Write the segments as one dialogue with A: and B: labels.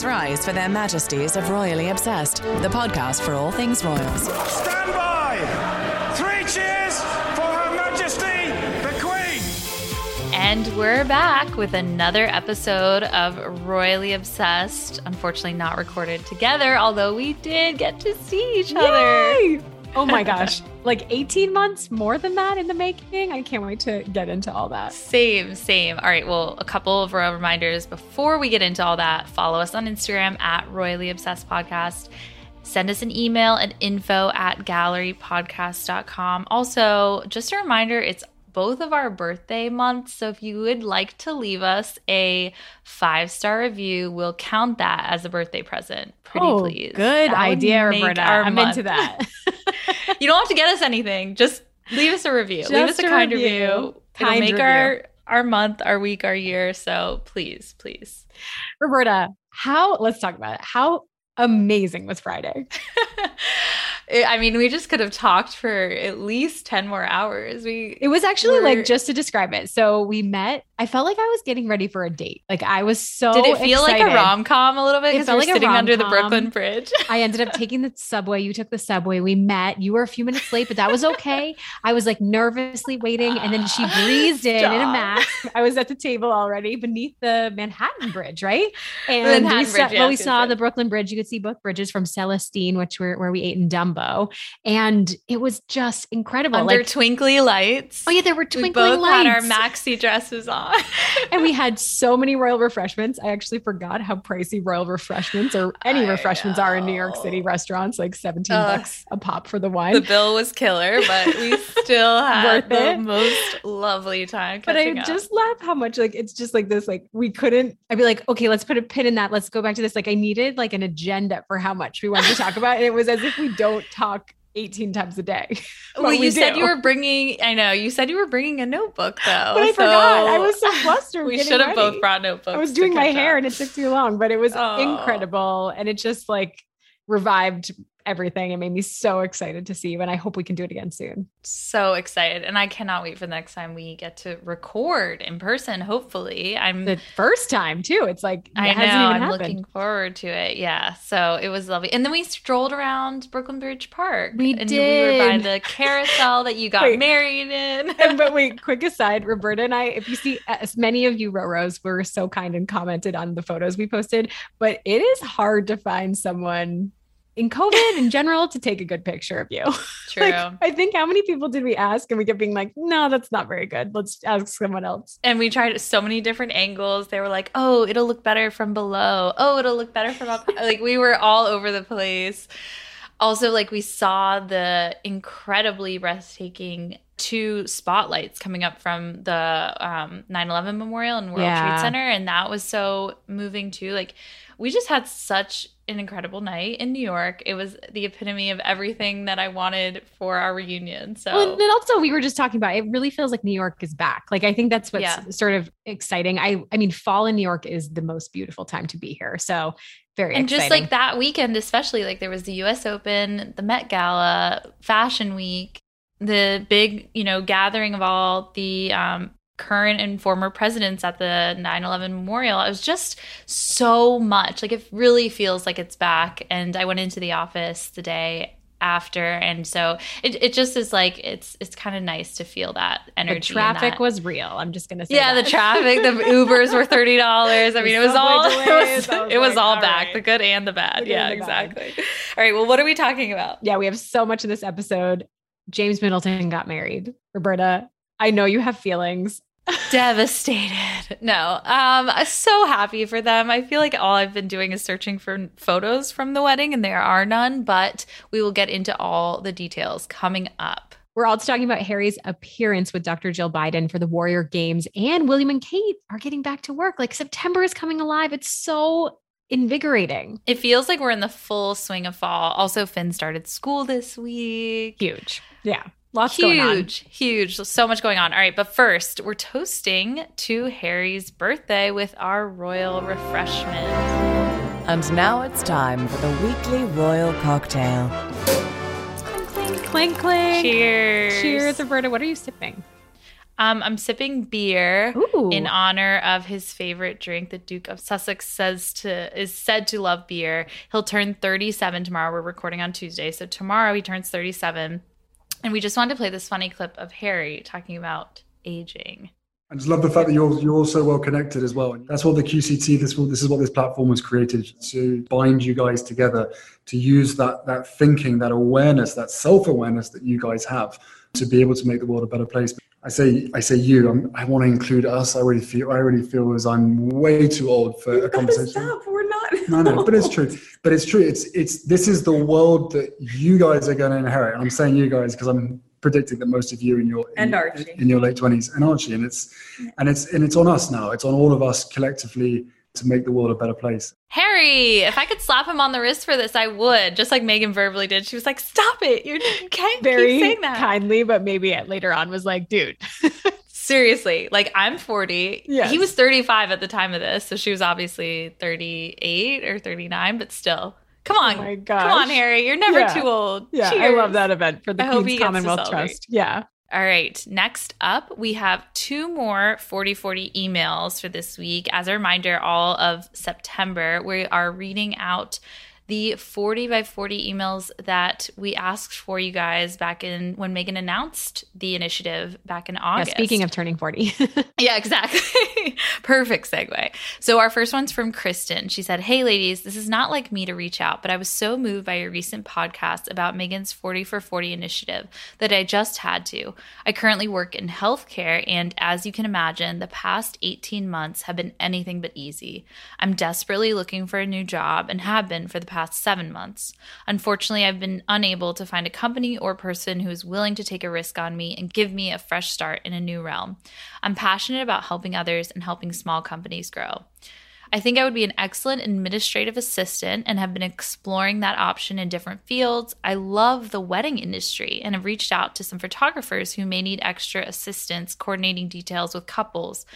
A: Please rise for their majesties of Royally Obsessed, the podcast for all things royals.
B: Stand by! Three cheers for Her Majesty the Queen!
C: And we're back with another episode of Royally Obsessed. Unfortunately, not recorded together, although we did get to see each other.
D: Oh my gosh. like 18 months more than that in the making. I can't wait to get into all that.
C: Same, same. All right, well, a couple of royal reminders before we get into all that. Follow us on Instagram at Royally Obsessed Podcast. Send us an email at info at gallerypodcast.com. Also, just a reminder, it's both of our birthday months. So if you would like to leave us a five star review, we'll count that as a birthday present. Pretty
D: oh,
C: please.
D: Good
C: That
D: idea, Roberta. I'm
C: month.
D: into that.
C: you don't have to get us anything. Just leave us a review. leave us a,
D: a
C: kind
D: review.
C: review. It'll make
D: review.
C: our our month, our week, our year. So please, please.
D: Roberta, how, let's talk about it. How amazing was Friday?
C: I mean, we just could have talked for at least 10 more hours. We
D: It was actually
C: We're-
D: like just to describe it. So we met. I felt like I was getting ready for a date. Like I was so
C: did it feel like a rom com a little bit
D: It
C: because we
D: felt
C: were
D: like
C: sitting under the. Brooklyn Bridge.
D: I ended up taking the subway. You took the subway. We met. You were a few minutes late, but that was okay. I was like nervously waiting, and then she breezed in in a mask. I was at the table already beneath the Manhattan Bridge, right? And
C: Manhattan
D: we saw,
C: Bridge,
D: well, we saw the Brooklyn Bridge. You could see both bridges from Celestine, which were where we ate in Dumbo, and it was just incredible.
C: under
D: like,
C: twinkly lights.
D: oh yeah, there were
C: we
D: twinkling
C: both
D: lights.
C: had our maxi dresses on.
D: and we had so many royal refreshments. I actually forgot how pricey royal refreshments or any
C: I
D: refreshments are in New York. City restaurants, like 17
C: Ugh.
D: bucks a pop for the wine.
C: the bill was killer, but we still had the
D: it.
C: most lovely time.
D: but I
C: up.
D: just love how much like it's just like this like we couldn't I'd be like okay let's put a pin in that let's go back to this like I needed like an agenda for how much we wanted to talk about and it was as if we don't talk 18 times a day
C: well,
D: we
C: you said
D: do.
C: you were bringing. I know you said you were bringing a notebook though.
D: but I
C: so
D: forgot I was so flustered
C: We should have both brought notebooks.
D: I was doing my hair
C: up.
D: and it took too long but it was
C: Oh.
D: incredible and it just like revived everything it made me so excited to see you and I hope we can do it again soon
C: so excited, and I cannot wait for the next time we get to record in person. Hopefully, I'm.
D: the first time too it's like it
C: I know. I'm
D: happened.
C: looking forward to it. Yeah. So it was lovely, and then we strolled around Brooklyn Bridge Park.
D: We
C: and We were by
D: did.
C: the carousel that you got
D: Wait.
C: married in.
D: and, but wait, quick aside, Roberta and I, if you see as many of you Roros were so kind and commented on the photos we posted, but it is hard to find someone in COVID in general to take a good picture of you.
C: True.
D: Like, I think how many people did we ask? And we kept being like, no, that's not very good. Let's ask someone else.
C: and we tried so many different angles. They were like, "Oh, it'll look better from below. Oh, it'll look better from up." like we were all over the place. Also, like we saw the incredibly breathtaking two spotlights coming up from the um, 9/11 Memorial and World
D: Yeah.
C: Trade Center, and that was so moving too. Like we just had such an incredible night in New York. It was the epitome of everything that I wanted for our reunion. So
D: Well, and then also we were just talking about it really feels like New York is back. Like I think that's what's
C: Yeah.
D: sort of exciting. I I mean, fall in New York is the most beautiful time to be here. So very
C: and
D: exciting.
C: just like that weekend especially like there was the us open the met gala fashion week the big you know gathering of all the um, current and former presidents at the 9-11 memorial it was just so much like it really feels like it's back and i went into the office the day after and so it, it just is like it's it's kind of nice to feel that energy and
D: traffic
C: that-
D: was real. I'm just gonna say
C: yeah,
D: that.
C: the traffic, the Ubers were thirty dollars. I mean, it was all
D: delays,
C: it was,
D: was
C: it was
D: like,
C: all
D: all
C: back,
D: right.
C: the good and the bad.
D: The
C: yeah,
D: the bad.
C: exactly. All right, well, what are we talking about?
D: yeah, we have so much in this episode. James Middleton got married. Roberta, I know you have feelings.
C: Devastated. No, um, so happy for them. I feel like all I've been doing is searching for photos from the wedding, and there are none. But we will get into all the details coming up.
D: We're also talking about Harry's appearance with Dr. Jill Biden for the Warrior Games, and William and Kate are getting back to work. Like September is coming alive. It's so invigorating.
C: It feels like we're in the full swing of fall. Also, Finn started school this week.
D: Huge. Yeah. Lots going on.
C: huge, huge. So much going on. All right, but first, we're toasting to Harry's birthday with our royal refreshment.
A: And now it's time for the weekly royal cocktail.
D: Clink, clink, clink.
C: Cheers.
D: Cheers, Roberta. What are you sipping?
C: Um, I'm sipping beer
D: Ooh.
C: in honor of his favorite drink. The Duke of Sussex says to is said to love beer. He'll turn 37 tomorrow. We're recording on Tuesday, so tomorrow he turns 37. And we just wanted to play this funny clip of Harry talking about aging.
E: I just love the fact that you're you're all so well connected as well. That's what the QCT this this is what this platform was created to bind you guys together, to use that that thinking, that awareness, that self awareness that you guys have, to be able to make the world a better place. I say I say you. I'm, i want to include us. I really feel I really feel as I'm way too old for a conversation.
F: Stop. We're not.
E: No, no, but it's true. But it's true. It's it's this is the world that you guys are going to inherit. And I'm saying you guys because I'm predicting that most of you in your
F: And
E: in,
F: Archie.
E: in your late twenties and Archie, and it's and it's and it's on us now. It's on all of us collectively to make the world a better place.
C: Harry, if I could slap him on the wrist for this, I would. Just like Meghan verbally did. She was like, "Stop it! You're, you can't
D: very
C: keep saying that."
D: kindly, but maybe at, later on was like, dude.
C: Seriously, like I'm 40.
D: Yes.
C: He was 35 at the time of this, so she was obviously 38 or 39, but still. Come oh on.
D: Oh my
C: Come on, Harry. You're never
D: Yeah.
C: too old.
D: Yeah, I love that event for the
C: I
D: Queen's Commonwealth. Trust. Yeah.
C: All right. Next up, we have two more 40 40 emails for this week. As a reminder, all of September, we are reading out the 40 by 40 emails that we asked for you guys back in when Meghan announced the initiative back in
D: Yeah.
C: August.
D: Speaking of turning 40.
C: Yeah, exactly. Perfect segue. So, our first one's from Kristen. She said, Hey, ladies, this is not like me to reach out, but I was so moved by your recent podcast about Meghan's 40 for 40 initiative that I just had to. I currently work in healthcare, and as you can imagine, the past 18 months have been anything but easy. I'm desperately looking for a new job and have been for the past seven months. Unfortunately, I've been unable to find a company or person who is willing to take a risk on me and give me a fresh start in a new realm. I'm passionate about helping others and helping small companies grow. I think I would be an excellent administrative assistant and have been exploring that option in different fields. I love the wedding industry and have reached out to some photographers who may need extra assistance coordinating details with couples.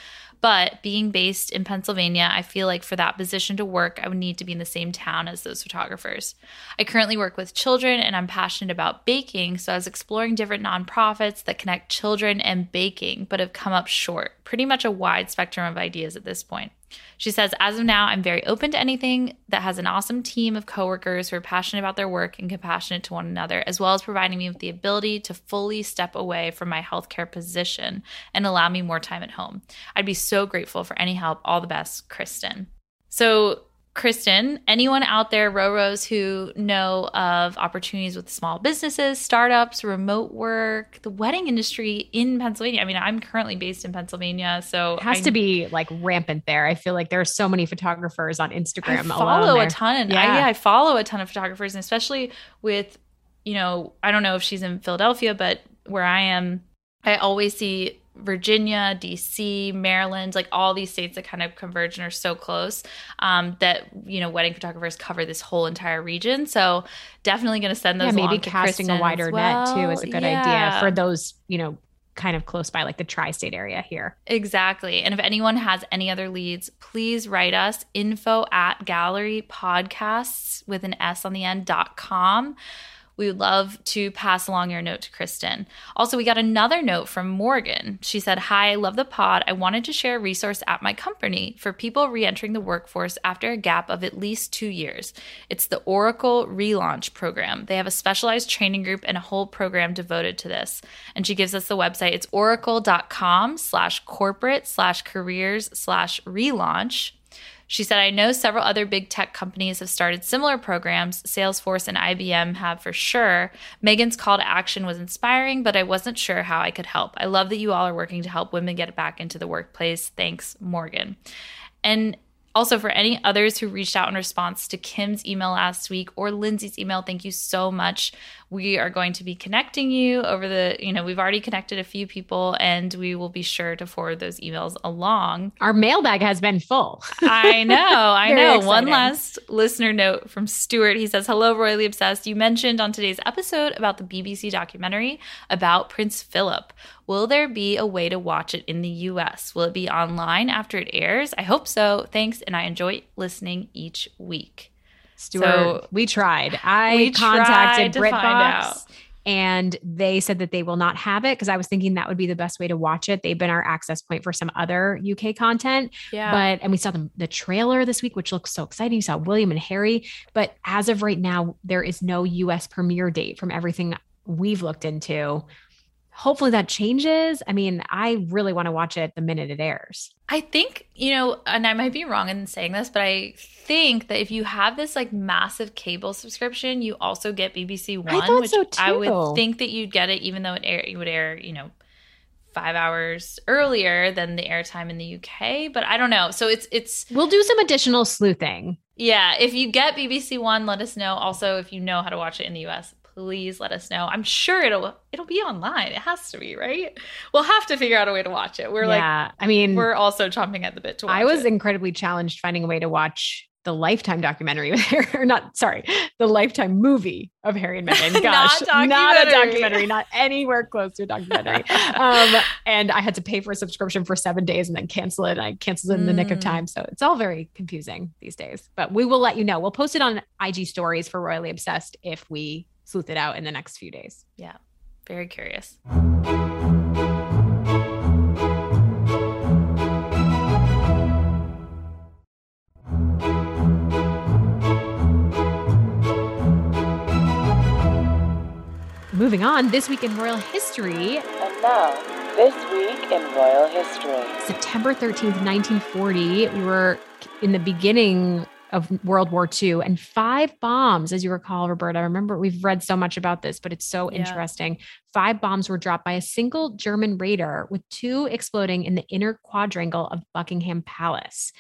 C: But being based in Pennsylvania, I feel like for that position to work, I would need to be in the same town as those photographers. I currently work with children and I'm passionate about baking, so I was exploring different nonprofits that connect children and baking, but have come up short. Pretty much a wide spectrum of ideas at this point. She says, as of now, I'm very open to anything that has an awesome team of coworkers who are passionate about their work and compassionate to one another, as well as providing me with the ability to fully step away from my healthcare position and allow me more time at home. I'd be so grateful for any help. All the best, Kristen. So, Kristen, anyone out there, Roros, who know of opportunities with small businesses, startups, remote work, the wedding industry in Pennsylvania. I mean, I'm currently based in Pennsylvania, so
D: It has
C: I-
D: to be like rampant there. I feel like there are so many photographers on Instagram.
C: I follow a ton.
D: Yeah.
C: I, yeah, I follow a ton of photographers, and especially with, you know, I don't know if she's in Philadelphia, but where I am, I always see Virginia, DC, Maryland, like all these states that kind of converge and are so close um, that you know wedding photographers cover this whole entire region. So definitely going to send those.
D: yeah, maybe casting a wider
C: as
D: net too is a good
C: Yeah.
D: idea for those, you know, kind of close by, like the tri-state area here.
C: Exactly. And if anyone has any other leads, please write us info at gallery podcasts with an S on the end dot com. We would love to pass along your note to Kristen. Also, we got another note from Morgan. She said, Hi, I love the pod. I wanted to share a resource at my company for people re entering the workforce after a gap of at least two years. It's the Oracle Relaunch Program. They have a specialized training group and a whole program devoted to this. And she gives us the website. It's oracle.com slash corporate slash careers slash relaunch. She said, I know several other big tech companies have started similar programs. Salesforce and IBM have for sure. Meghan's call to action was inspiring, but I wasn't sure how I could help. I love that you all are working to help women get back into the workplace. Thanks, Morgan. And also, for any others who reached out in response to Kim's email last week or Lindsay's email, thank you so much. We are going to be connecting you over the, you know, we've already connected a few people and we will be sure to forward those emails along.
D: Our mailbag has been full.
C: I know, I know. One last listener note from Stuart. He says, Hello, Royally Obsessed. You mentioned on today's episode about the BBC documentary about Prince Philip. Will there be a way to watch it in the US? Will it be online after it airs? I hope so. Thanks, and I enjoy listening each week.
D: Stuart,
C: So-
D: we tried. I
C: We
D: contacted BritBox and they said that they will not have it because I was thinking that would be the best way to watch it. They've been our access point for some other UK content.
C: Yeah.
D: But and we saw the, the trailer this week, which looks so exciting. You saw William and Harry. But as of right now, there is no US premiere date from everything we've looked into. Hopefully that changes. I mean, I really want to watch it the minute it airs.
C: I think, you know, and I might be wrong in saying this, but I think that if you have this like massive cable subscription, you also get BBC One,
D: thought
C: which
D: so,
C: I would think that you'd get it even though it air it would air, you know, five hours earlier than the airtime in the UK. But I don't know. So it's it's
D: We'll do some additional sleuthing.
C: yeah, if you get BBC One, let us know. Also, if you know how to watch it in the US, please let us know. I'm sure it'll it'll be online. It has to be, right? We'll have to figure out a way to watch it. We're
D: yeah. I mean,
C: we're also chomping at the bit to watch
D: I was
C: it.
D: incredibly challenged finding a way to watch the Lifetime documentary with Harry, or not, sorry, the Lifetime movie of Harry and Meghan.
C: Not
D: Gosh, not, a
C: documentary.
D: not anywhere close to a documentary. um, and I had to pay for a subscription for seven days and then cancel it. And I canceled it in the nick of
C: Mm.
D: time. So it's all very confusing these days, but we will let you know. We'll post it on IG stories for Royally Obsessed if we sleuth it out in the next few days.
C: yeah. Very curious.
D: Moving on, this week in royal history,
A: And now, this week in royal history.
D: September 13th, 1940, we were in the beginning of World War II, and five bombs, as you recall, Roberta. I remember we've read so much about this, but it's so
C: Yeah.
D: interesting. Five bombs were dropped by a single German raider, with two exploding in the inner quadrangle of Buckingham Palace.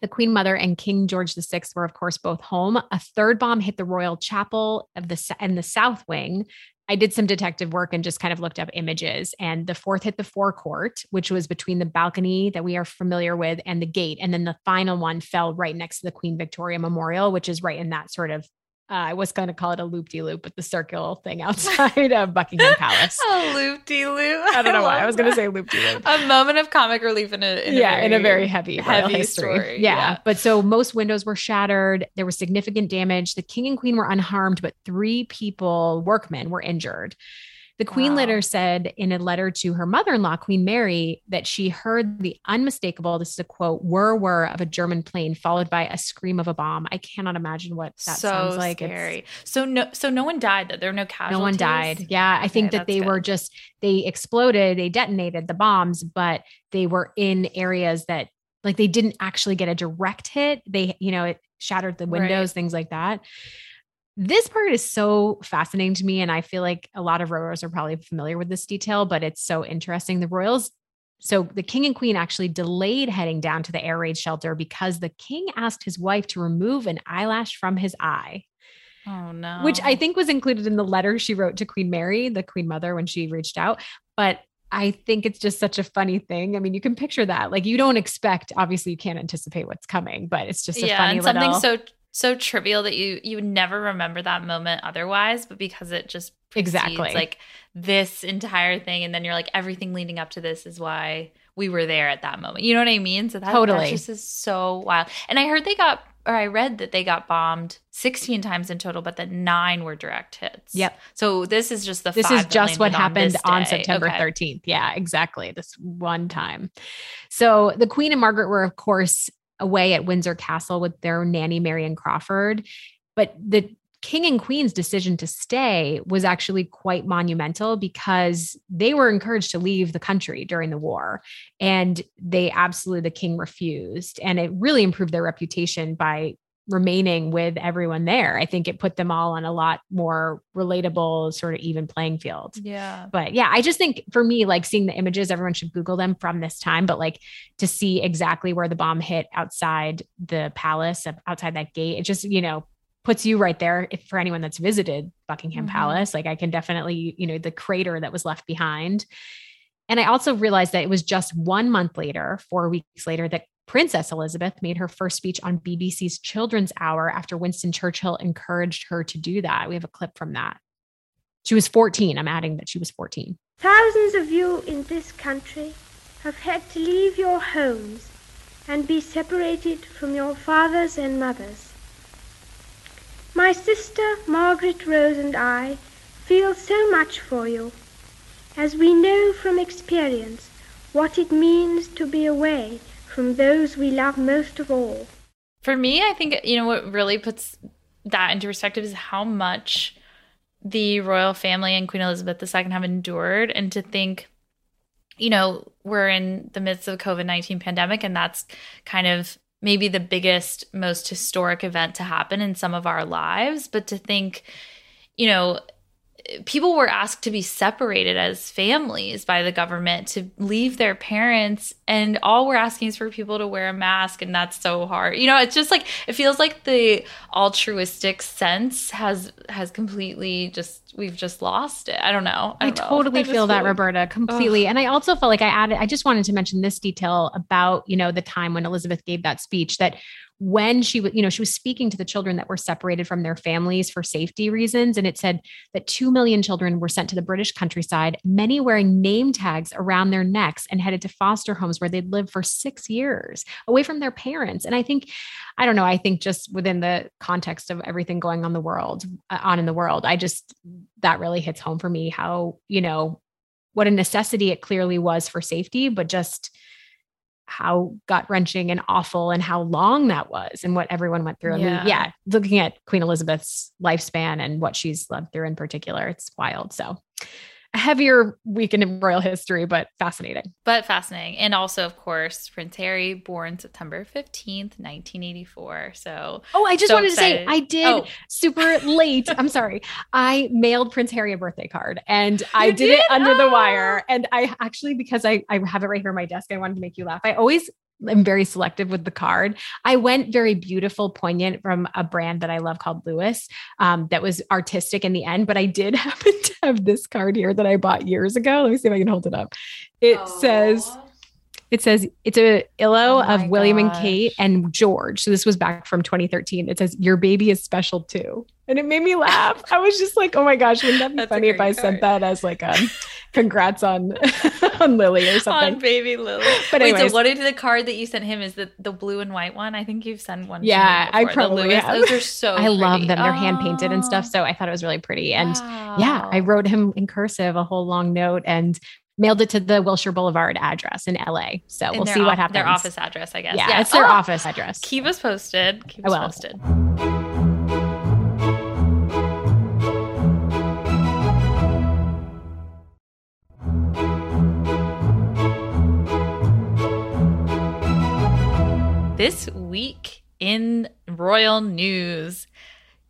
D: The Queen Mother and King George VI were, of course, both home. A third bomb hit the Royal Chapel of the and the South Wing. I did some detective work and just kind of looked up images. And the fourth hit the forecourt, which was between the balcony that we are familiar with and the gate. And then the final one fell right next to the Queen Victoria Memorial, which is right in that sort of, uh, I was going to call it a loop de loop, but the circle thing outside of Buckingham Palace.
C: A loop de loop.
D: I don't know why. I was going to say loop de loop.
C: a moment of comic relief in a, in
D: yeah,
C: a very,
D: in a very heavy,
C: heavy
D: history.
C: story.
D: Yeah. But so most windows were shattered. There was significant damage. The king and queen were unharmed, but three people, workmen, were injured. The queen
C: Wow.
D: later said in a letter to her mother in law, Queen Mary, that she heard the unmistakable, this is a quote, whir whir of a German plane followed by a scream of a bomb. I cannot imagine what that
C: so
D: sounds like. It's-
C: scary. So no, so no one died. That there were no casualties.
D: no one died. Yeah. I think
C: Okay,
D: that they
C: that's
D: were just, they exploded, they detonated the bombs, but they were in areas that like they didn't actually get a direct hit. They, you know, it shattered the
C: Right.
D: windows, things like that. This part is so fascinating to me. And I feel like a lot of Roros are probably familiar with this detail, but it's so interesting. The royals, so the king and queen actually delayed heading down to the air raid shelter because the king asked his wife to remove an eyelash from his eye
C: Oh no.
D: which I think was included in the letter she wrote to Queen Mary, the Queen Mother, when she reached out. But I think it's just such a funny thing. I mean, you can picture that. Like you don't expect, obviously, you can't anticipate what's coming, but it's just a
C: yeah,
D: funny
C: and something
D: little.
C: so so trivial that you you would never remember that moment otherwise, but because it just
D: Exactly.
C: like this entire thing, and then you're like everything leading up to this is why we were there at that moment. You know what I mean? So that,
D: Totally.
C: that just is so wild. And I heard they got or I read that they got bombed 16 times in total, but that nine were direct hits.
D: Yep.
C: So this is just the
D: this is just what
C: landed
D: happened on. September
C: Okay.
D: 13th. Yeah, exactly. This one time. So the Queen and Margaret were, of course, away at Windsor Castle with their nanny, Marion Crawford. But the king and queen's decision to stay was actually quite monumental because they were encouraged to leave the country during the war. And they absolutely, the king refused. And it really improved their reputation by remaining with everyone there. I think it put them all on a lot more relatable, sort of even playing field.
C: Yeah.
D: But yeah, I just think for me, like seeing the images, everyone should Google them from this time, but like to see exactly where the bomb hit outside the palace, outside that gate, it just, you know, puts you right there if for anyone that's visited Buckingham
C: Mhm.
D: Palace. Like I can definitely, you know, the crater that was left behind. And I also realized that it was just one month later, four weeks later, that Princess Elizabeth made her first speech on BBC's Children's Hour after Winston Churchill encouraged her to do that. We have a clip from that. She was 14. I'm adding that she was 14.
F: Thousands of you in this country have had to leave your homes and be separated from your fathers and mothers. My sister Margaret Rose and I feel so much for you, as we know from experience what it means to be away from those we love most of all.
C: For me, I think, you know, what really puts that into perspective is how much the royal family and Queen Elizabeth II have endured and to think you know, we're in the midst of COVID 19 pandemic, and that's kind of maybe the biggest, most historic event to happen in some of our lives. But to think, you know, people were asked to be separated as families by the government to leave their parents and all we're asking is for people to wear a mask and that's so hard you know it's just like it feels like the altruistic sense has has completely just we've just lost it i don't know
D: i,
C: I
D: don't totally
C: know. I
D: feel that
C: like,
D: roberta completely ugh. and i also felt like i added i just wanted to mention this detail about you know the time when elizabeth gave that speech that when she was, you know, she was speaking to the children that were separated from their families for safety reasons. And it said that 2 million children were sent to the British countryside, many wearing name tags around their necks and headed to foster homes where they'd lived for six years away from their parents. And I think, I don't know, I think just within the context of everything going on the world, uh, on in the world, I just, that really hits home for me how, you know, what a necessity it clearly was for safety, but just, how gut wrenching and awful and how long that was and what everyone went through. Yeah. I mean, yeah, looking at Queen Elizabeth's lifespan and what she's lived through in particular, it's wild. So heavier weekend in royal history, but fascinating.
C: But fascinating. And also, of course, Prince Harry, born September 15th, 1984. So,
D: oh, I just so wanted excited. to say I did oh. super late. I'm sorry. I mailed Prince Harry a birthday card and you I did, did, it under oh. the wire. And I actually, because I, I have it right here on my desk, I wanted to make you laugh. I always I'm very selective with the card. I went very beautiful, poignant from a brand that I love called Lewis. Um, that was artistic in the end, but I did happen to have this card here that I bought years ago. Let me see if I can hold it up. It Aww. says, it says it's a illo oh of William gosh. and Kate and George. So this was back from 2013. It says your baby is special too. And it made me laugh. I was just like, oh my gosh, wouldn't that be That's funny if I card. sent that as like a congrats on on Lily or something.
C: On baby Lily. But Wait, anyways. so what did the card that you sent him is the the blue and white one? I think you've sent one.
D: Yeah, I probably have.
C: Those are so.
D: I love them. They're oh. hand painted and stuff. Oh. So I thought it was really pretty. And wow. yeah, I wrote him in cursive a whole long note and mailed it to the Wilshire Boulevard address in LA. So in we'll see what happens.
C: Their office address, I guess.
D: Yeah, yeah. it's their oh, office address.
C: Keep us posted. Keep us posted. This week in royal news,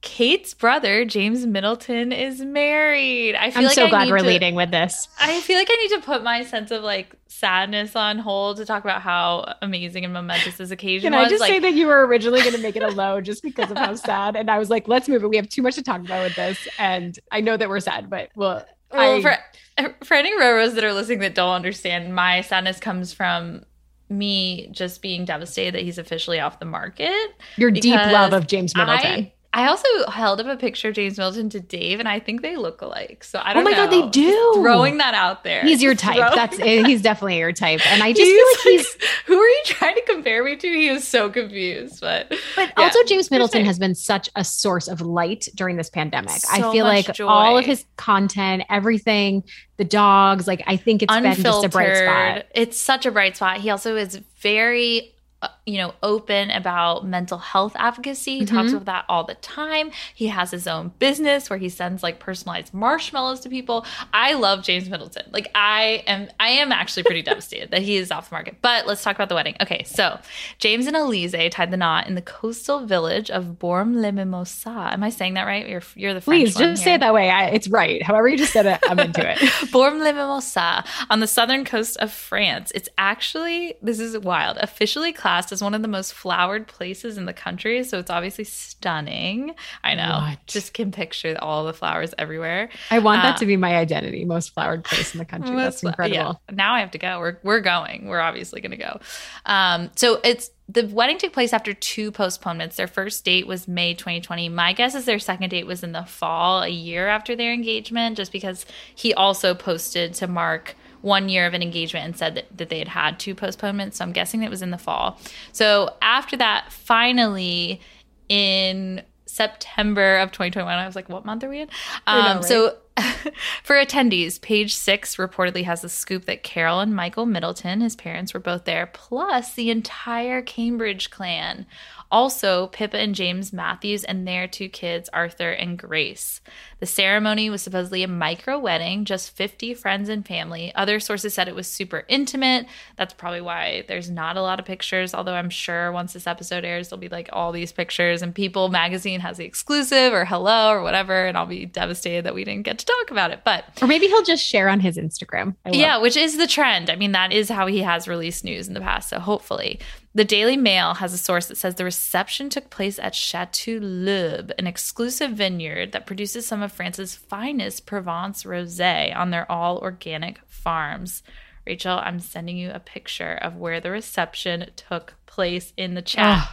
C: Kate's brother, James Middleton, is married. I feel
D: I'm
C: like
D: so
C: I
D: glad we're
C: to,
D: leading with this.
C: I feel like I need to put my sense of like sadness on hold to talk about how amazing and momentous this occasion
D: Can
C: was.
D: I just
C: like,
D: say that you were originally going to make it a low just because of how sad? And I was like, let's move it. We have too much to talk about with this. And I know that we're sad, but well,
C: well I, for, for any Roros that are listening that don't understand, my sadness comes from me just being devastated that he's officially off the market.
D: Your deep love of James Middleton.
C: I, I also held up a picture of James Middleton to Dave, and I think they look alike. So I don't.
D: Oh my
C: know.
D: god, they do.
C: Just throwing that out there.
D: He's your type. That's he's definitely your type, and I just he's feel like he's.
C: Who are you trying to compare me to? He was so confused, but
D: but yeah. also James Middleton has been such a source of light during this pandemic. So I feel like joy. all of his content, everything, the dogs, like I think it's Unfiltered. been just a bright spot.
C: It's such a bright spot. He also is very uh, you know, open about mental health advocacy. He mm-hmm. talks about that all the time. He has his own business where he sends like personalized marshmallows to people. I love James Middleton. Like I am I am actually pretty devastated that he is off the market. But let's talk about the wedding. Okay, so James and Elise tied the knot in the coastal village of Bormes-les-Mimosas. Am I saying that right? You're you're the French
D: Please just say it that way. I, it's right. However you just said it, I'm into it.
C: Bormes-les-Mimosas on the southern coast of France. It's actually this is wild. Officially classed as one of the most flowered places in the country. So it's obviously stunning. I know. What? Just can picture all the flowers everywhere.
D: I want uh, that to be my identity, most flowered place in the country. That's incredible.
C: Yeah. Now I have to go. We're, we're going. We're obviously going to go. Um, so it's the wedding took place after two postponements. Their first date was May 2020. My guess is their second date was in the fall, a year after their engagement, just because he also posted to mark one year of an engagement and said that, that they had had two postponements. So I'm guessing it was in the fall. So after that, finally in September of 2021, I was like, what month are we in? Um, know, right? So For attendees, page six reportedly has the scoop that Carol and Michael Middleton, his parents, were both there, plus the entire Cambridge clan. Also, Pippa and James Matthews and their two kids, Arthur and Grace. The ceremony was supposedly a micro wedding, just 50 friends and family. Other sources said it was super intimate. That's probably why there's not a lot of pictures, although I'm sure once this episode airs, there'll be like all these pictures, and People magazine has the exclusive or hello or whatever, and I'll be devastated that we didn't get to talk about it. But
D: Or maybe he'll just share on his Instagram.
C: Yeah, which is the trend. I mean, that is how he has released news in the past. So hopefully. The Daily Mail has a source that says the reception took place at Chateau Leoube, an exclusive vineyard that produces some of France's finest Provence rosé on their all organic farms. Rachel, I'm sending you a picture of where the reception took place in the chat.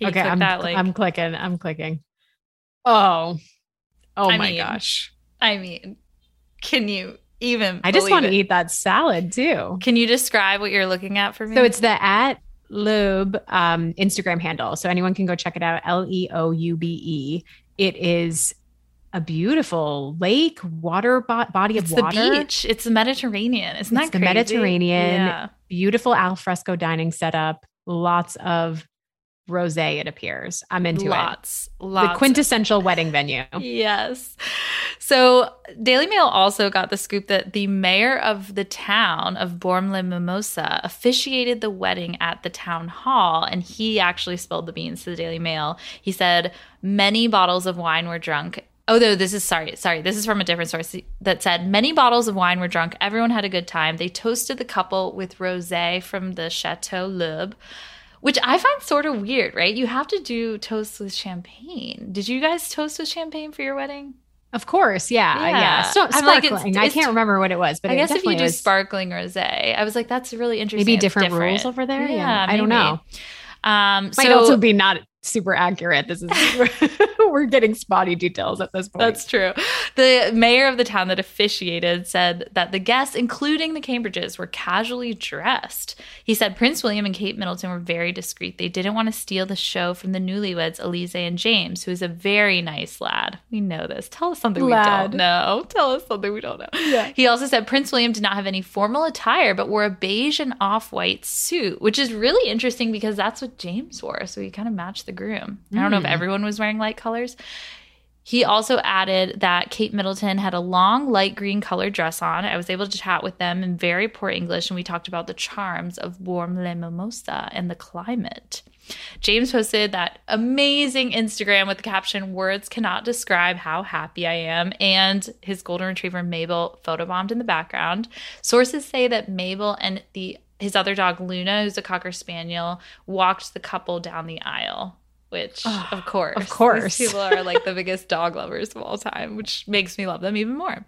D: Oh, okay, I'm,
C: that link?
D: I'm clicking. I'm clicking. Oh, oh
C: I
D: my
C: mean,
D: gosh!
C: I mean, can you even?
D: I just want to eat that salad too.
C: Can you describe what you're looking at for me?
D: So it's the at Leoube um, Instagram handle. So anyone can go check it out. L E O U B E. It is a beautiful lake, water bo- body
C: It's
D: of
C: the beach. It's the Mediterranean. Isn't
D: It's
C: that
D: the
C: crazy?
D: Mediterranean.
C: Yeah.
D: Beautiful al fresco dining setup. Lots of rosé. It appears. I'm into
C: lots,
D: it.
C: lots.
D: The quintessential wedding venue.
C: Yes. So Daily Mail also got the scoop that the mayor of the town of Bormes-les-Mimosas officiated the wedding at the town hall, and he actually spilled the beans to the Daily Mail. He said many bottles of wine were drunk. Oh, no, this is sorry, sorry. This is from a different source that said many bottles of wine were drunk. Everyone had a good time. They toasted the couple with rosé from the Chateau Leoube, which I find sort of weird, right? You have to do toast with champagne. Did you guys toast with champagne for your wedding?
D: Of course. Yeah.
C: Yeah.
D: Yeah. So,
C: I'm like, it's-
D: sparkling. I can't remember what it was, but
C: I guess if you do
D: was
C: sparkling rosé, I was like, that's really interesting.
D: maybe
C: It's
D: different, rules over there. Yeah. I don't know.
C: Um,
D: Might
C: so
D: also be not super accurate. This is we're getting spotty details at this point.
C: That's true. The mayor of the town that officiated said that the guests, including the Cambridges, were casually dressed. He said Prince William and Kate Middleton were very discreet. They didn't want to steal the show from the newlyweds, Elise and James, who is a very nice lad. We know this. Tell us something
D: Lad.
C: we don't know. Tell us something we don't know. Yeah. He also said Prince William did not have any formal attire, but wore a beige and off white suit, which is really interesting because that's what James wore. So he kind of matched the groom. I don't know if hmm. everyone was wearing light colors. He also added that Kate Middleton had a long light green colored dress on. I was able to chat with them in very poor English, and we talked about the charms of warm Le Mimosa and the climate. James posted that amazing Instagram with the caption, Words cannot describe how happy I am. And his golden retriever, Mabel, photobombed in the background. Sources say that Mabel and the his other dog, Luna, who's a Cocker Spaniel, walked the couple down the aisle. Which, of course,
D: of course.
C: these people are like the biggest dog lovers of all time, which makes me love them even more.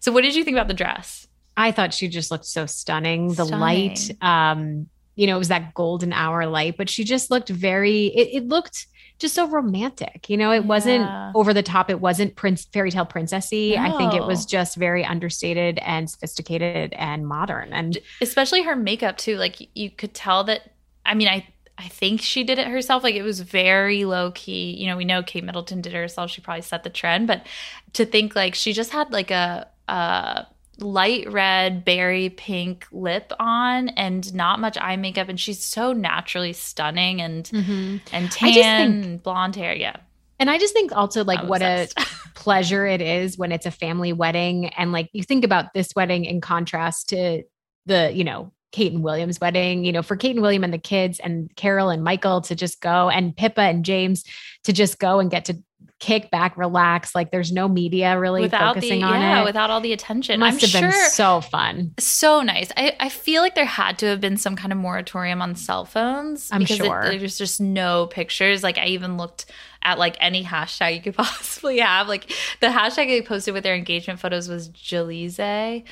C: So, what did you think about the dress?
D: I thought she just looked so stunning. The
C: Stunning.
D: light, um, you know, it was that golden hour light, but she just looked very. It, it looked just so romantic. You know, it wasn't over the top. It wasn't prince fairy tale princessy. I think it was just very understated and sophisticated and modern. And
C: especially her makeup too like you could tell that i mean i i think she did it herself. Like it was very low key you know we know kate middleton did it herself. She probably set the trend. But to think like she just had like a a light red berry pink lip on and not much eye makeup. And she's so naturally stunning and mm-hmm. and
D: I just
C: tan
D: think-
C: and blonde hair. Yeah.
D: And I just think also like
C: I'm
D: what
C: obsessed.
D: a pleasure it is when it's a family wedding. And like you think about this wedding in contrast to the, you know, Kate and William's wedding, you know, for Kate and William and the kids and Carol and Michael to just go and Pippa and James to just go and get to kick back, relax. Like there's no media really
C: without the
D: focusing on
C: yeah
D: it.
C: without all the attention
D: Must
C: i'm
D: have
C: sure
D: been so fun.
C: so nice. I, I feel like there had to have been some kind of moratorium on cell phones.
D: I'm
C: because it-
D: sure.
C: there's just no pictures. Like I even looked at like any hashtag you could possibly have. Like the hashtag they posted with their engagement photos was Jalize,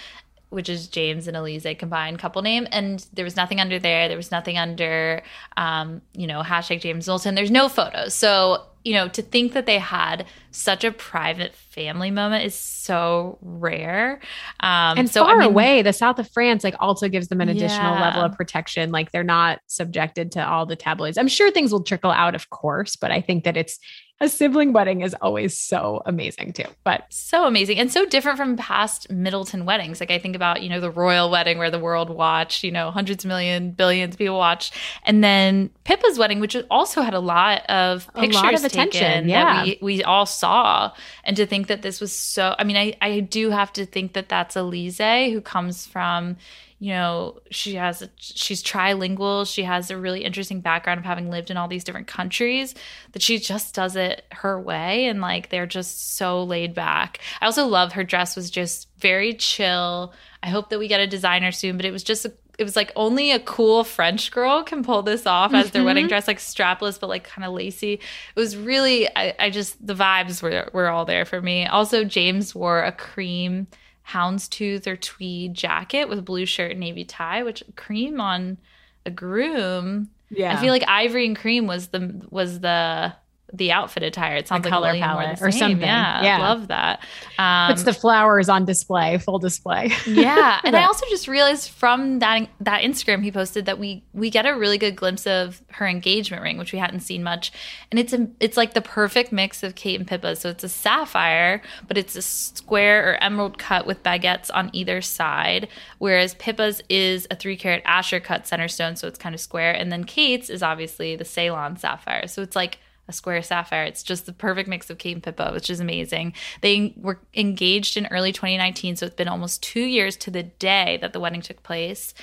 C: which is James and Elise combined couple name. And there was nothing under there. There was nothing under, um, you know, hashtag James Middleton. There's no photos. So, you know, to think that they had such a private family moment is so rare. Um,
D: and
C: so,
D: far
C: I mean,
D: away, the south of France like also gives them an additional
C: Yeah.
D: level of protection. Like they're not subjected to all the tabloids. I'm sure things will trickle out, of course, but I think that it's a sibling wedding is always so amazing too. But
C: so amazing and so different from past Middleton weddings. Like I think about, you know, the royal wedding where the world watched, you know, hundreds of million, billions of people watched. And then Pippa's wedding, which also had a lot of pictures
D: a lot of attention. Yeah.
C: that we, we all saw. And to think that this was so, I mean, I, I do have to think that that's Elise who comes from, you know, she has, a, she's trilingual. She has a really interesting background of having lived in all these different countries that she just does it her way. And like, they're just so laid back. I also love her dress was just very chill. I hope that we get a designer soon, but it was just a it was like only a cool French girl can pull this off as their wedding mm-hmm. dress, like strapless but like kind of lacy. It was really, I, I just the vibes were were all there for me. Also, James wore a cream houndstooth or tweed jacket with blue shirt and navy tie, which cream on a groom.
D: yeah,
C: I feel like ivory and cream was the was the the outfit attire. It sounds
D: The
C: like
D: color palette or something.
C: Yeah,
D: Yeah.
C: love that. Um,
D: puts the flowers on display, full display.
C: yeah and i also just realized from that that instagram he posted that we we get a really good glimpse of her engagement ring which we hadn't seen much and it's a it's like the perfect mix of kate and pippa so it's a sapphire but it's a square or emerald cut with baguettes on either side whereas pippa's is a three carat Asscher cut center stone so it's kind of square and then kate's is obviously the ceylon sapphire so it's like a square sapphire. It's just the perfect mix of Kate and Pippa, which is amazing. They were engaged in early 2019, so it's been almost two years to the day that the wedding took place.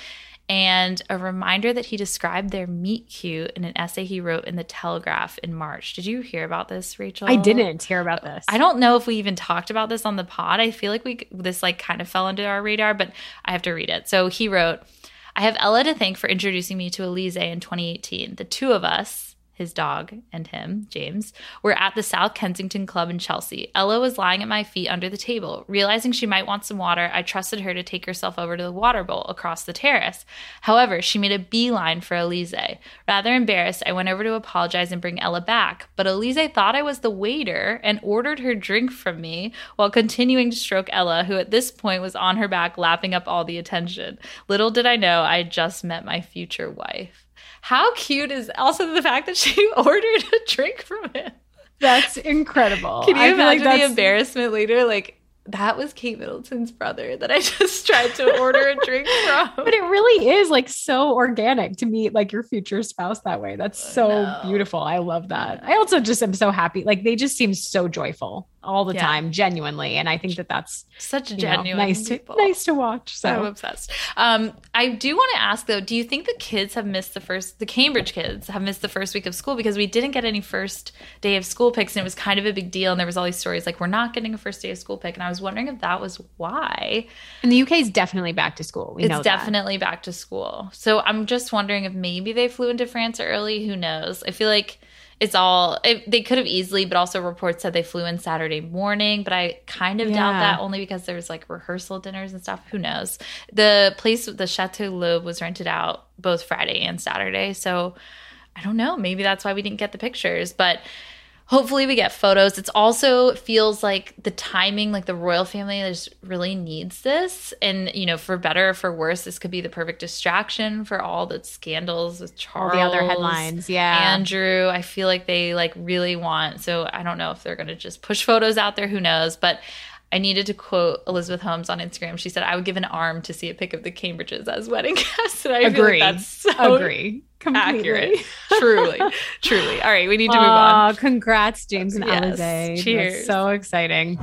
C: And a reminder that he described their meet cute in an essay he wrote in the Telegraph in March. Did you hear about this, Rachel?
D: I didn't hear about this.
C: I don't know if we even talked about this on the pod. I feel like we this like kind of fell under our radar, but I have to read it. So he wrote, "I have Ella to thank for introducing me to Elise in 2018. The two of us." His dog and him, James, were at the South Kensington Club in Chelsea. Ella was lying at my feet under the table. Realizing she might want some water, I trusted her to take herself over to the water bowl across the terrace. However, she made a beeline for Elise. Rather embarrassed, I went over to apologize and bring Ella back. But Elise thought I was the waiter and ordered her drink from me while continuing to stroke Ella, who at this point was on her back, lapping up all the attention. Little did I know I had just met my future wife. How cute is also the fact that she ordered a drink from him?
D: That's incredible.
C: Can you
D: I feel like
C: imagine the embarrassment later? Like, that was Kate Middleton's brother that I just tried to order a drink from.
D: But it really is like so organic to meet like your future spouse that way. That's so
C: know.
D: beautiful. I love that. I also just am so happy. Like they just seem so joyful all the
C: Yeah.
D: time, genuinely. And I think that that's
C: Such
D: you know,
C: genuine
D: nice to
C: people.
D: nice to watch.
C: I'm
D: So
C: obsessed. Um, I do want to ask though, do you think the kids have missed the first, the Cambridge kids have missed the first week of school because we didn't get any first day of school pics and it was kind of a big deal and there was all these stories like we're not getting a first day of school pic and I was wondering if that was why.
D: and the UK is definitely back to school. We know
C: it's definitely back to school. So I'm just wondering if maybe they flew into France early. Who knows? I feel like it's all it, they could have easily, but also reports said they flew in Saturday morning. But I kind of doubt that only because there's like rehearsal dinners and stuff. Who knows? The place, the Chateau Leoube, was rented out both Friday and Saturday. So I don't know. Maybe that's why we didn't get the pictures, but hopefully we get photos. It's also feels like the timing, like the royal family, just really needs this, and you know, for better or for worse, this could be the perfect distraction for all the scandals with
D: all
C: Charles,
D: the other headlines. Yeah.
C: Andrew. I feel like they like really want. So I don't know if they're going to just push photos out there. Who knows? But. I needed to quote Elizabeth Holmes on Instagram. She said, "I would give an arm to see a pic of the Cambridges as wedding guests." And I
D: Agree.
C: like that's so
D: Agree. Completely.
C: accurate. truly, truly. All right, we need to move on.
D: Aw, congrats, James and
C: Yes.
D: Alize.
C: Cheers.
D: That's so exciting.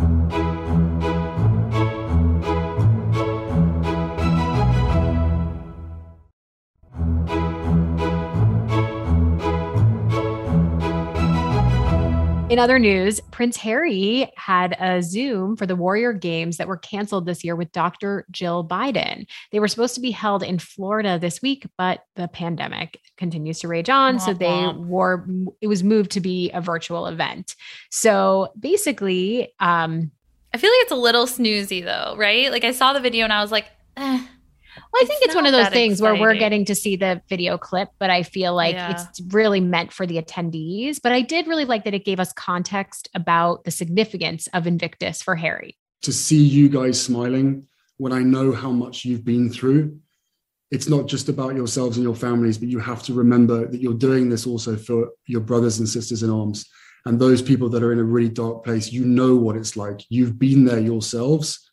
D: In other news, Prince Harry had a Zoom for the Warrior Games that were canceled this year with Dr. Jill Biden. They were supposed to be held in Florida this week, but the pandemic continues to rage on. so they were, it was moved to be a virtual event. So basically, um,
C: I feel like it's a little snoozy though, right? Like I saw the video and I was like, eh.
D: Well, I think
C: It's
D: it's one of those
C: that
D: things where we're getting to see the video clip, but I feel like
C: Yeah.
D: it's really meant for the attendees. But I did really like that it gave us context about the significance of Invictus for Harry.
E: to see you guys smiling when I know how much you've been through. It's not just about yourselves and your families, but you have to remember that you're doing this also for your brothers and sisters in arms. And those people that are in a really dark place, you know what it's like. You've been there yourselves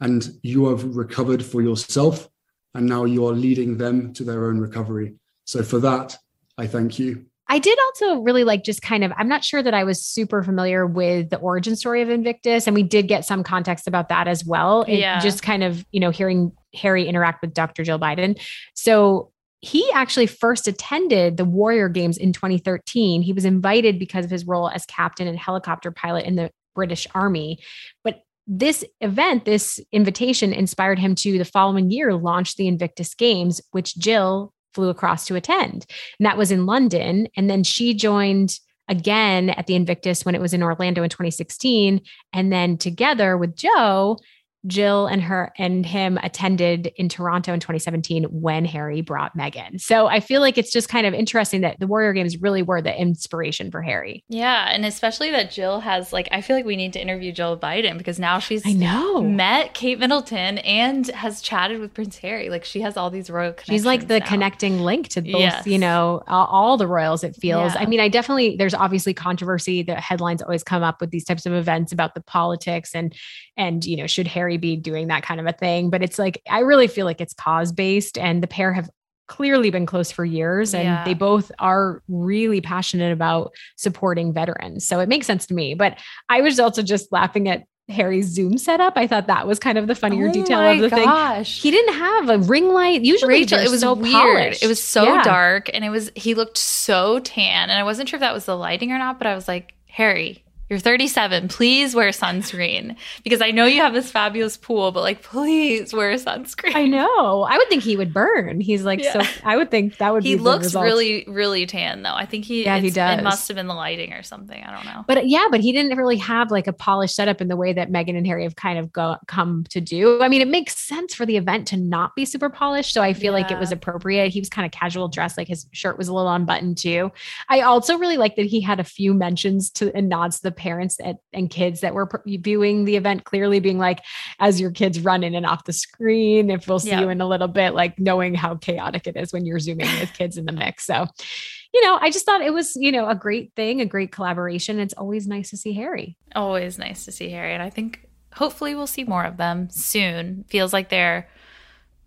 E: and you have recovered for yourself. And now you are leading them to their own recovery. So for that, I thank you.
D: I did also really like just kind of, I'm not sure that I was super familiar with the origin story of Invictus. And we did get some context about that as well. It
C: Yeah.
D: Just kind of, you know, hearing Harry interact with Dr. Jill Biden. So he actually first attended the Warrior Games in 2013. He was invited because of his role as captain and helicopter pilot in the British Army. But this event, this invitation inspired him to the following year launch the Invictus Games, which Jill flew across to attend. And that was in London. And then she joined again at the Invictus when it was in Orlando in 2016. And then together with Joe, Jill and her and him attended in Toronto in 2017 when Harry brought Meghan. So I feel like it's just kind of interesting that the Warrior Games really were the inspiration for Harry.
C: Yeah, and especially that Jill has like I feel like we need to interview Jill Biden because now she's
D: I know.
C: met Kate Middleton and has chatted with Prince Harry. Like she has all these royal connections.
D: She's like the
C: now.
D: connecting link to both,
C: Yes.
D: you know, all, all the royals, it feels.
C: Yeah.
D: I mean, I definitely, there's obviously controversy. The headlines always come up with these types of events about the politics and, and, you know, should Harry be doing that kind of a thing? But it's like, I really feel like it's cause based and the pair have clearly been close for years and
C: Yeah.
D: they both are really passionate about supporting veterans. So it makes sense to me. But I was also just laughing at Harry's Zoom setup. I thought that was kind of the funnier
C: Oh
D: detail of the thing.
C: gosh.
D: He didn't have a ring light. Usually,
C: Rachel, it was
D: so
C: weird.
D: polished.
C: It was so
D: Yeah.
C: dark and it was he looked so tan and I wasn't sure if that was the lighting or not, but I was like, "Harry, you're 37. Please wear sunscreen because I know you have this fabulous pool, but like please wear sunscreen."
D: I know. I would think he would burn. He's like
C: Yeah.
D: so. I would think that would.
C: he looks really really tan though. I think he
D: Yeah, he does.
C: It must have been the lighting or something. I don't know.
D: But yeah, but he didn't really have like a polished setup in the way that Meghan and Harry have kind of go, come to do. I mean, it makes sense for the event to not be super polished. So I feel like it was appropriate. He was kind of casual dressed, like his shirt was a little unbuttoned too. I also really like that he had a few mentions to and nods to the parents that, and kids that were viewing the event, clearly being like, as your kids run in and off the screen, if we'll see you in a little bit, like knowing how chaotic it is when you're zooming with kids in the mix. So, you know, I just thought it was, you know, a great thing, a great collaboration. It's always nice to see Harry.
C: Always nice to see Harry, and I think hopefully we'll see more of them soon. Feels like their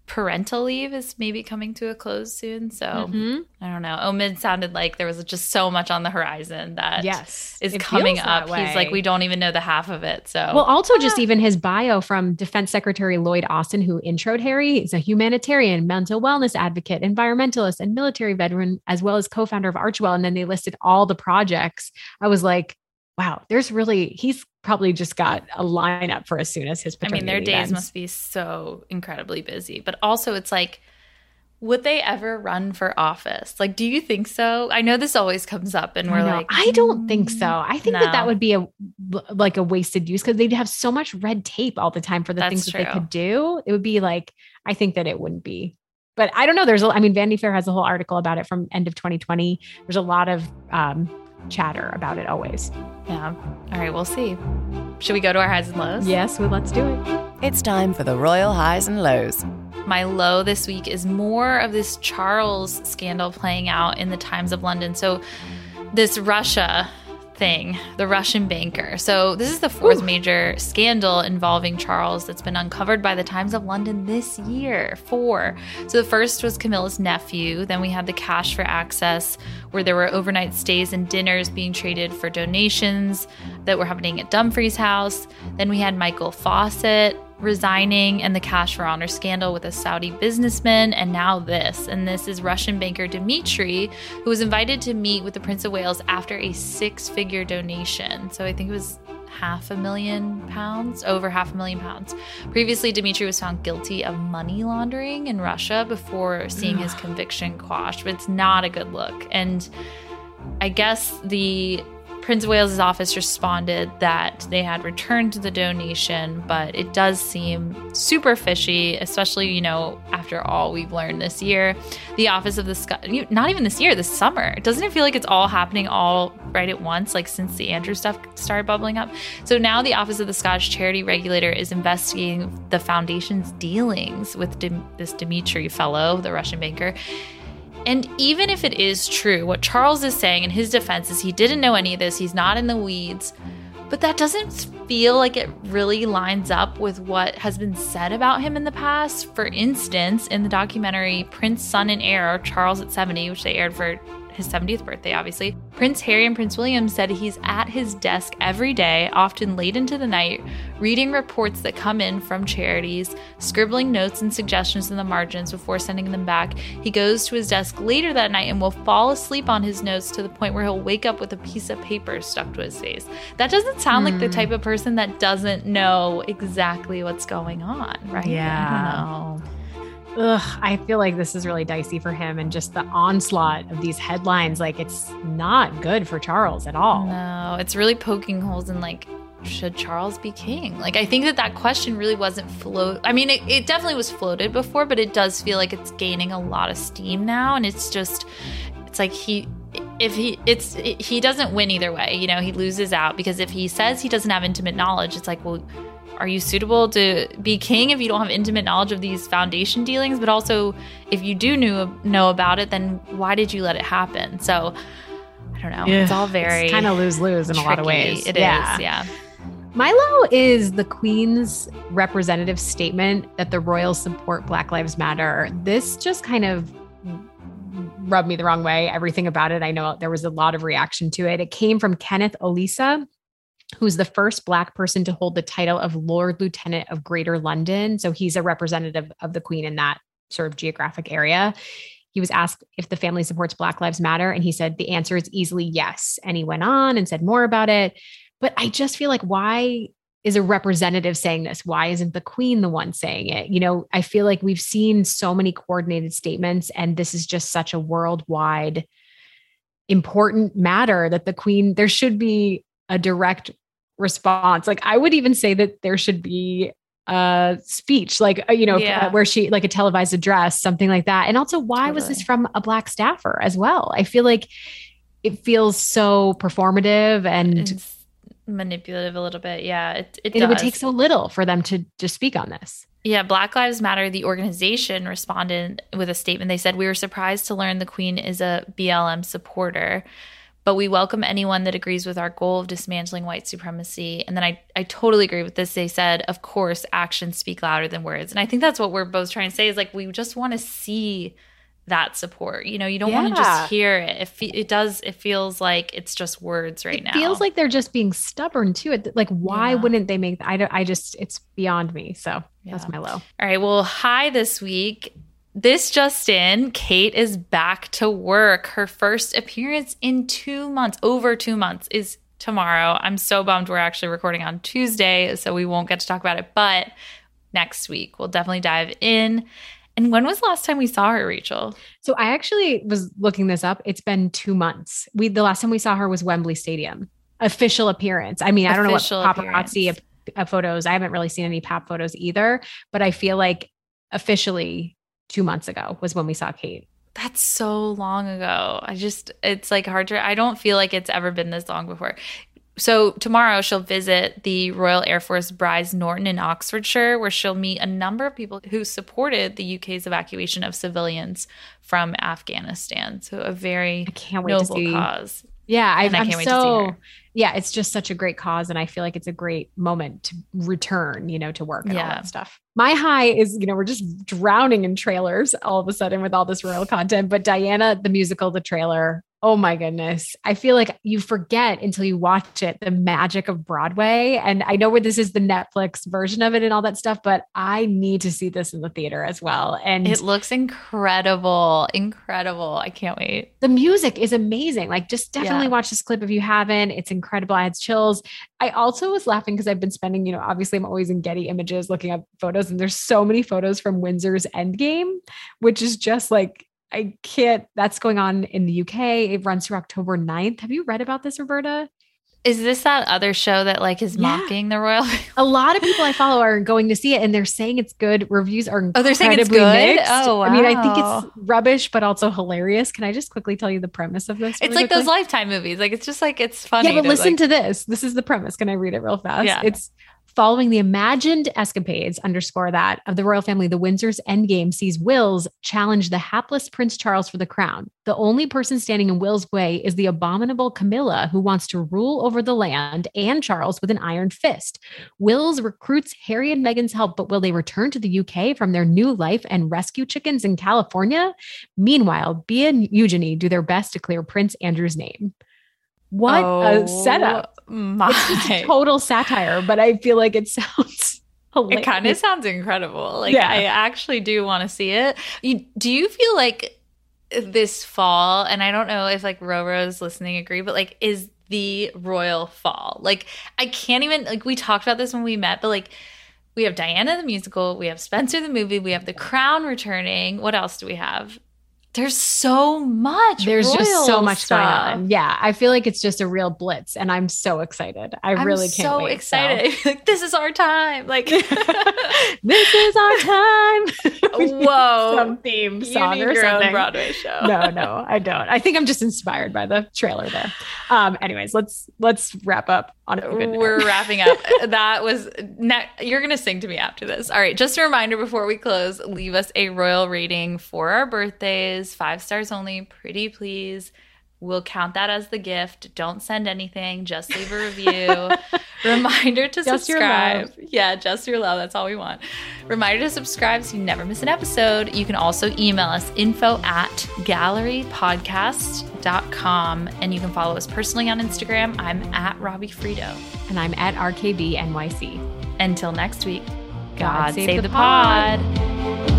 C: parental leave is maybe coming to a close soon. So
D: Mhm.
C: I don't know. Omid sounded like there was just so much on the horizon that
D: Yes,
C: is coming up. He's like, we don't even know the half of it. So
D: Well, also just even his bio from Defense Secretary Lloyd Austin, who introed Harry. is a humanitarian, mental wellness advocate, environmentalist, and military veteran, as well as co-founder of Archewell. And then they listed all the projects. I was like, wow, there's really he's probably just got a lineup for as soon as his
C: I mean, their days
D: ends.
C: must be so incredibly busy. But also, it's like, would they ever run for office? Like, do you think so? I know this always comes up, and we're like,
D: I don't think so.
C: "Mm,
D: I think that that would be a like a wasted use because they'd have so much red tape all the time for the
C: That's
D: things that they could do. It would be like I think that it wouldn't be. But I don't know. There's a, I mean, Vanity Fair has a whole article about it from end of 2020. There's a lot of um, chatter about it always.
C: Yeah. All right, we'll see. Should we go to our highs and lows?
D: Yes, well, let's do it.
A: It's time for the Royal Highs and Lows.
C: My low this week is more of this Charles scandal playing out in the Times of London. So, this Russia thing, the Russian banker. So, this is the fourth
D: Ooh.
C: major scandal involving Charles that's been uncovered by the Times of London this year. Four. So, the first was Camilla's nephew. Then we had the cash for access, where there were overnight stays and dinners being traded for donations that were happening at Dumfries' house. Then we had Michael Fawcett resigning and the cash for honor scandal with a Saudi businessman, and now this. And this is Russian banker Dmitry, who was invited to meet with the Prince of Wales after a six figure donation. So I think it was half a million pounds, over half a million pounds. Previously, Dmitry was found guilty of money laundering in Russia before seeing his conviction quashed, but it's not a good look. And I guess the Prince of Wales' office responded that they had returned the donation, but it does seem super fishy, especially, you know, after all we've learned this year. The Office of the Sky, not even this year, this summer. Doesn't it feel like it's all happening all right at once, like since the Andrew stuff started bubbling up? So now the Office of the Scottish Charity Regulator is investigating the foundation's dealings with this Dmitry fellow, the Russian banker And even if it is true, what Charles is saying in his defense is he didn't know any of this, he's not in the weeds. But that doesn't feel like it really lines up with what has been said about him in the past. For instance, in the documentary Prince, Son, and Heir, Charles at 70, which they aired for his 70th birthday, obviously, Prince Harry and Prince William said he's at his desk every day, often late into the night, reading reports that come in from charities, scribbling notes and suggestions in the margins before sending them back. He goes to his desk later that night and will fall asleep on his notes to the point where he'll wake up with a piece of paper stuck to his face. That doesn't sound mm. like the hmm. type of person that doesn't know exactly what's going on, right?
D: Yeah. Ugh, I feel like this is really dicey for him and just the onslaught of these headlines. Like, it's not good for Charles at all.
C: No, it's really poking holes in like, should Charles be king? Like, I think that that question really wasn't float. I mean, it, it definitely was floated before, but it does feel like it's gaining a lot of steam now. And it's just, it's like he, if he it's he doesn't win either way you know he loses out because if he says he doesn't have intimate knowledge it's like well are you suitable to be king if you don't have intimate knowledge of these foundation dealings? But also, if you do knew, know about it, then why did you let it happen? So, I don't know. Yeah, it's all very
D: kind of lose lose in tricky. a lot of ways.
C: It yeah. is, yeah.
D: Milo is the Queen's representative statement that the royals support Black Lives Matter. This just kind of rubbed me the wrong way. Everything about it, I know there was a lot of reaction to it. It came from Kenneth Olisa, who's the first Black person to hold the title of Lord Lieutenant of Greater London. So he's a representative of the Queen in that sort of geographic area. He was asked if the family supports Black Lives Matter, and he said the answer is easily yes. And he went on and said more about it. But I just feel like, why is a representative saying this? Why isn't the queen the one saying it? You know, I feel like we've seen so many coordinated statements, and this is just such a worldwide important matter that the queen, there should be a direct response. Like I would even say that there should be a speech, like uh, you know, yeah. uh, where she like a televised address, something like that. And also, why totally. was this from a black staffer as well? I feel like it feels so performative and
C: it's manipulative a little bit. Yeah, it it,
D: it would take so little for them to just speak on this.
C: Yeah, Black Lives Matter, the organization responded with a statement. They said, We were surprised to learn the Queen is a BLM supporter but we welcome anyone that agrees with our goal of dismantling white supremacy. And then I, I totally agree with this. They said, of course, actions speak louder than words. And I think that's what we're both trying to say is like, we just want to see that support. You know, you don't yeah. want to just hear it. It, it does, it feels like it's just words right
D: it
C: now.
D: feels like they're just being stubborn to it. Like, why yeah. wouldn't they make, I, don't, I just, it's beyond me. So yeah. that's my low. All
C: right. Well, hi this week. This just in, Kate is back to work. Her first appearance in two months, over two months, is tomorrow. I'm so bummed we're actually recording on Tuesday, so we won't get to talk about it. But next week, we'll definitely dive in. And when was the last time we saw her, Rachel?
D: So I actually was looking this up. It's been two months. We the last time we saw her was Wembley Stadium. Official appearance. I mean, I don't know what paparazzi photos. I haven't really seen any pap photos either, but I feel like officially two months ago was when we saw Kate.
C: That's so long ago. I just, it's like hard to, I don't feel like it's ever been this long before. So tomorrow she'll visit the Royal Air Force Brize Norton in Oxfordshire, where she'll meet a number of people who supported the UK's evacuation of civilians from Afghanistan. So a very I can't wait noble to see. cause.
D: Yeah, I, I am so yeah, it's just such a great cause. And I feel like it's a great moment to return, you know, to work and yeah. all that stuff. My high is, you know, we're just drowning in trailers all of a sudden with all this royal content. But Diana, the musical, the trailer, Oh my goodness. I feel like you forget until you watch it the magic of Broadway. And I know where this is the Netflix version of it and all that stuff, but I need to see this in the theater as well. And
C: it looks incredible. Incredible. I can't wait.
D: The music is amazing. Like, just definitely yeah. watch this clip if you haven't. It's incredible. I had chills. I also was laughing because I've been spending, you know, obviously I'm always in Getty images looking up photos, and there's so many photos from Windsor's Endgame, which is just like I can't, that's going on in the UK. It runs through October 9th. Have you read about this, Roberta?
C: Is this that other show that like is yeah. mocking the royal?
D: a lot of people I follow are going to see it and they're saying it's good. Reviews are
C: oh, they're saying it's good. Mixed. Oh, wow.
D: I mean, I think it's rubbish, but also hilarious. Can I just quickly tell you the premise of this?
C: Really it's like quickly? those Lifetime movies. Like it's just like it's funny.
D: Yeah, but
C: to,
D: listen
C: like...
D: to this. This is the premise. Can I read it real fast?
C: Yeah.
D: It's Following the imagined escapades, underscore that, of the royal family, the Windsor's endgame sees Wills challenge the hapless Prince Charles for the crown. The only person standing in Will's way is the abominable Camilla, who wants to rule over the land and Charles with an iron fist. Wills recruits Harry and Meghan's help, but will they return to the UK from their new life and rescue chickens in California? Meanwhile, Bea and Eugenie do their best to clear Prince Andrew's name. What a setup.
C: Oh My.
D: It's just a total satire, but I feel like it sounds hilarious.
C: It kind of sounds incredible. Like
D: Yeah.
C: I actually do want to see it. You, do you feel like this fall, and I don't know if like Roros listening agree, but like is the royal fall? Like I can't even like we talked about this when we met, but like we have Diana the musical, we have Spencer the movie, we have The Crown returning. What else do we have? There's so much.
D: There's just so much
C: stuff.
D: going on. Yeah, I feel like it's just a real blitz, and I'm so excited. I
C: I'm
D: really can't
C: so
D: wait.
C: excited. like this is our time. Like
D: this is our time.
C: Whoa.
D: some theme song or
C: your own
D: something.
C: Broadway show.
D: no, no, I don't. I think I'm just inspired by the trailer there. Um, anyways, let's let's wrap up on a good.
C: We're wrapping up. that was ne- you're gonna sing to me after this. All right. Just a reminder before we close: leave us a royal rating for our birthdays. Five stars only. Pretty please. We'll count that as the gift. Don't send anything. Just leave a review. Reminder to
D: Just
C: subscribe. Yeah, just your love. That's all we want. Reminder to subscribe so you never miss an episode. You can also email us info at gallerypodcast.com and you can follow us personally on Instagram. I'm at Robbie Fiorito.
D: and I'm at RKB NYC.
C: Until next week,
D: God
C: God,
D: save
C: save,
D: the
C: the pod.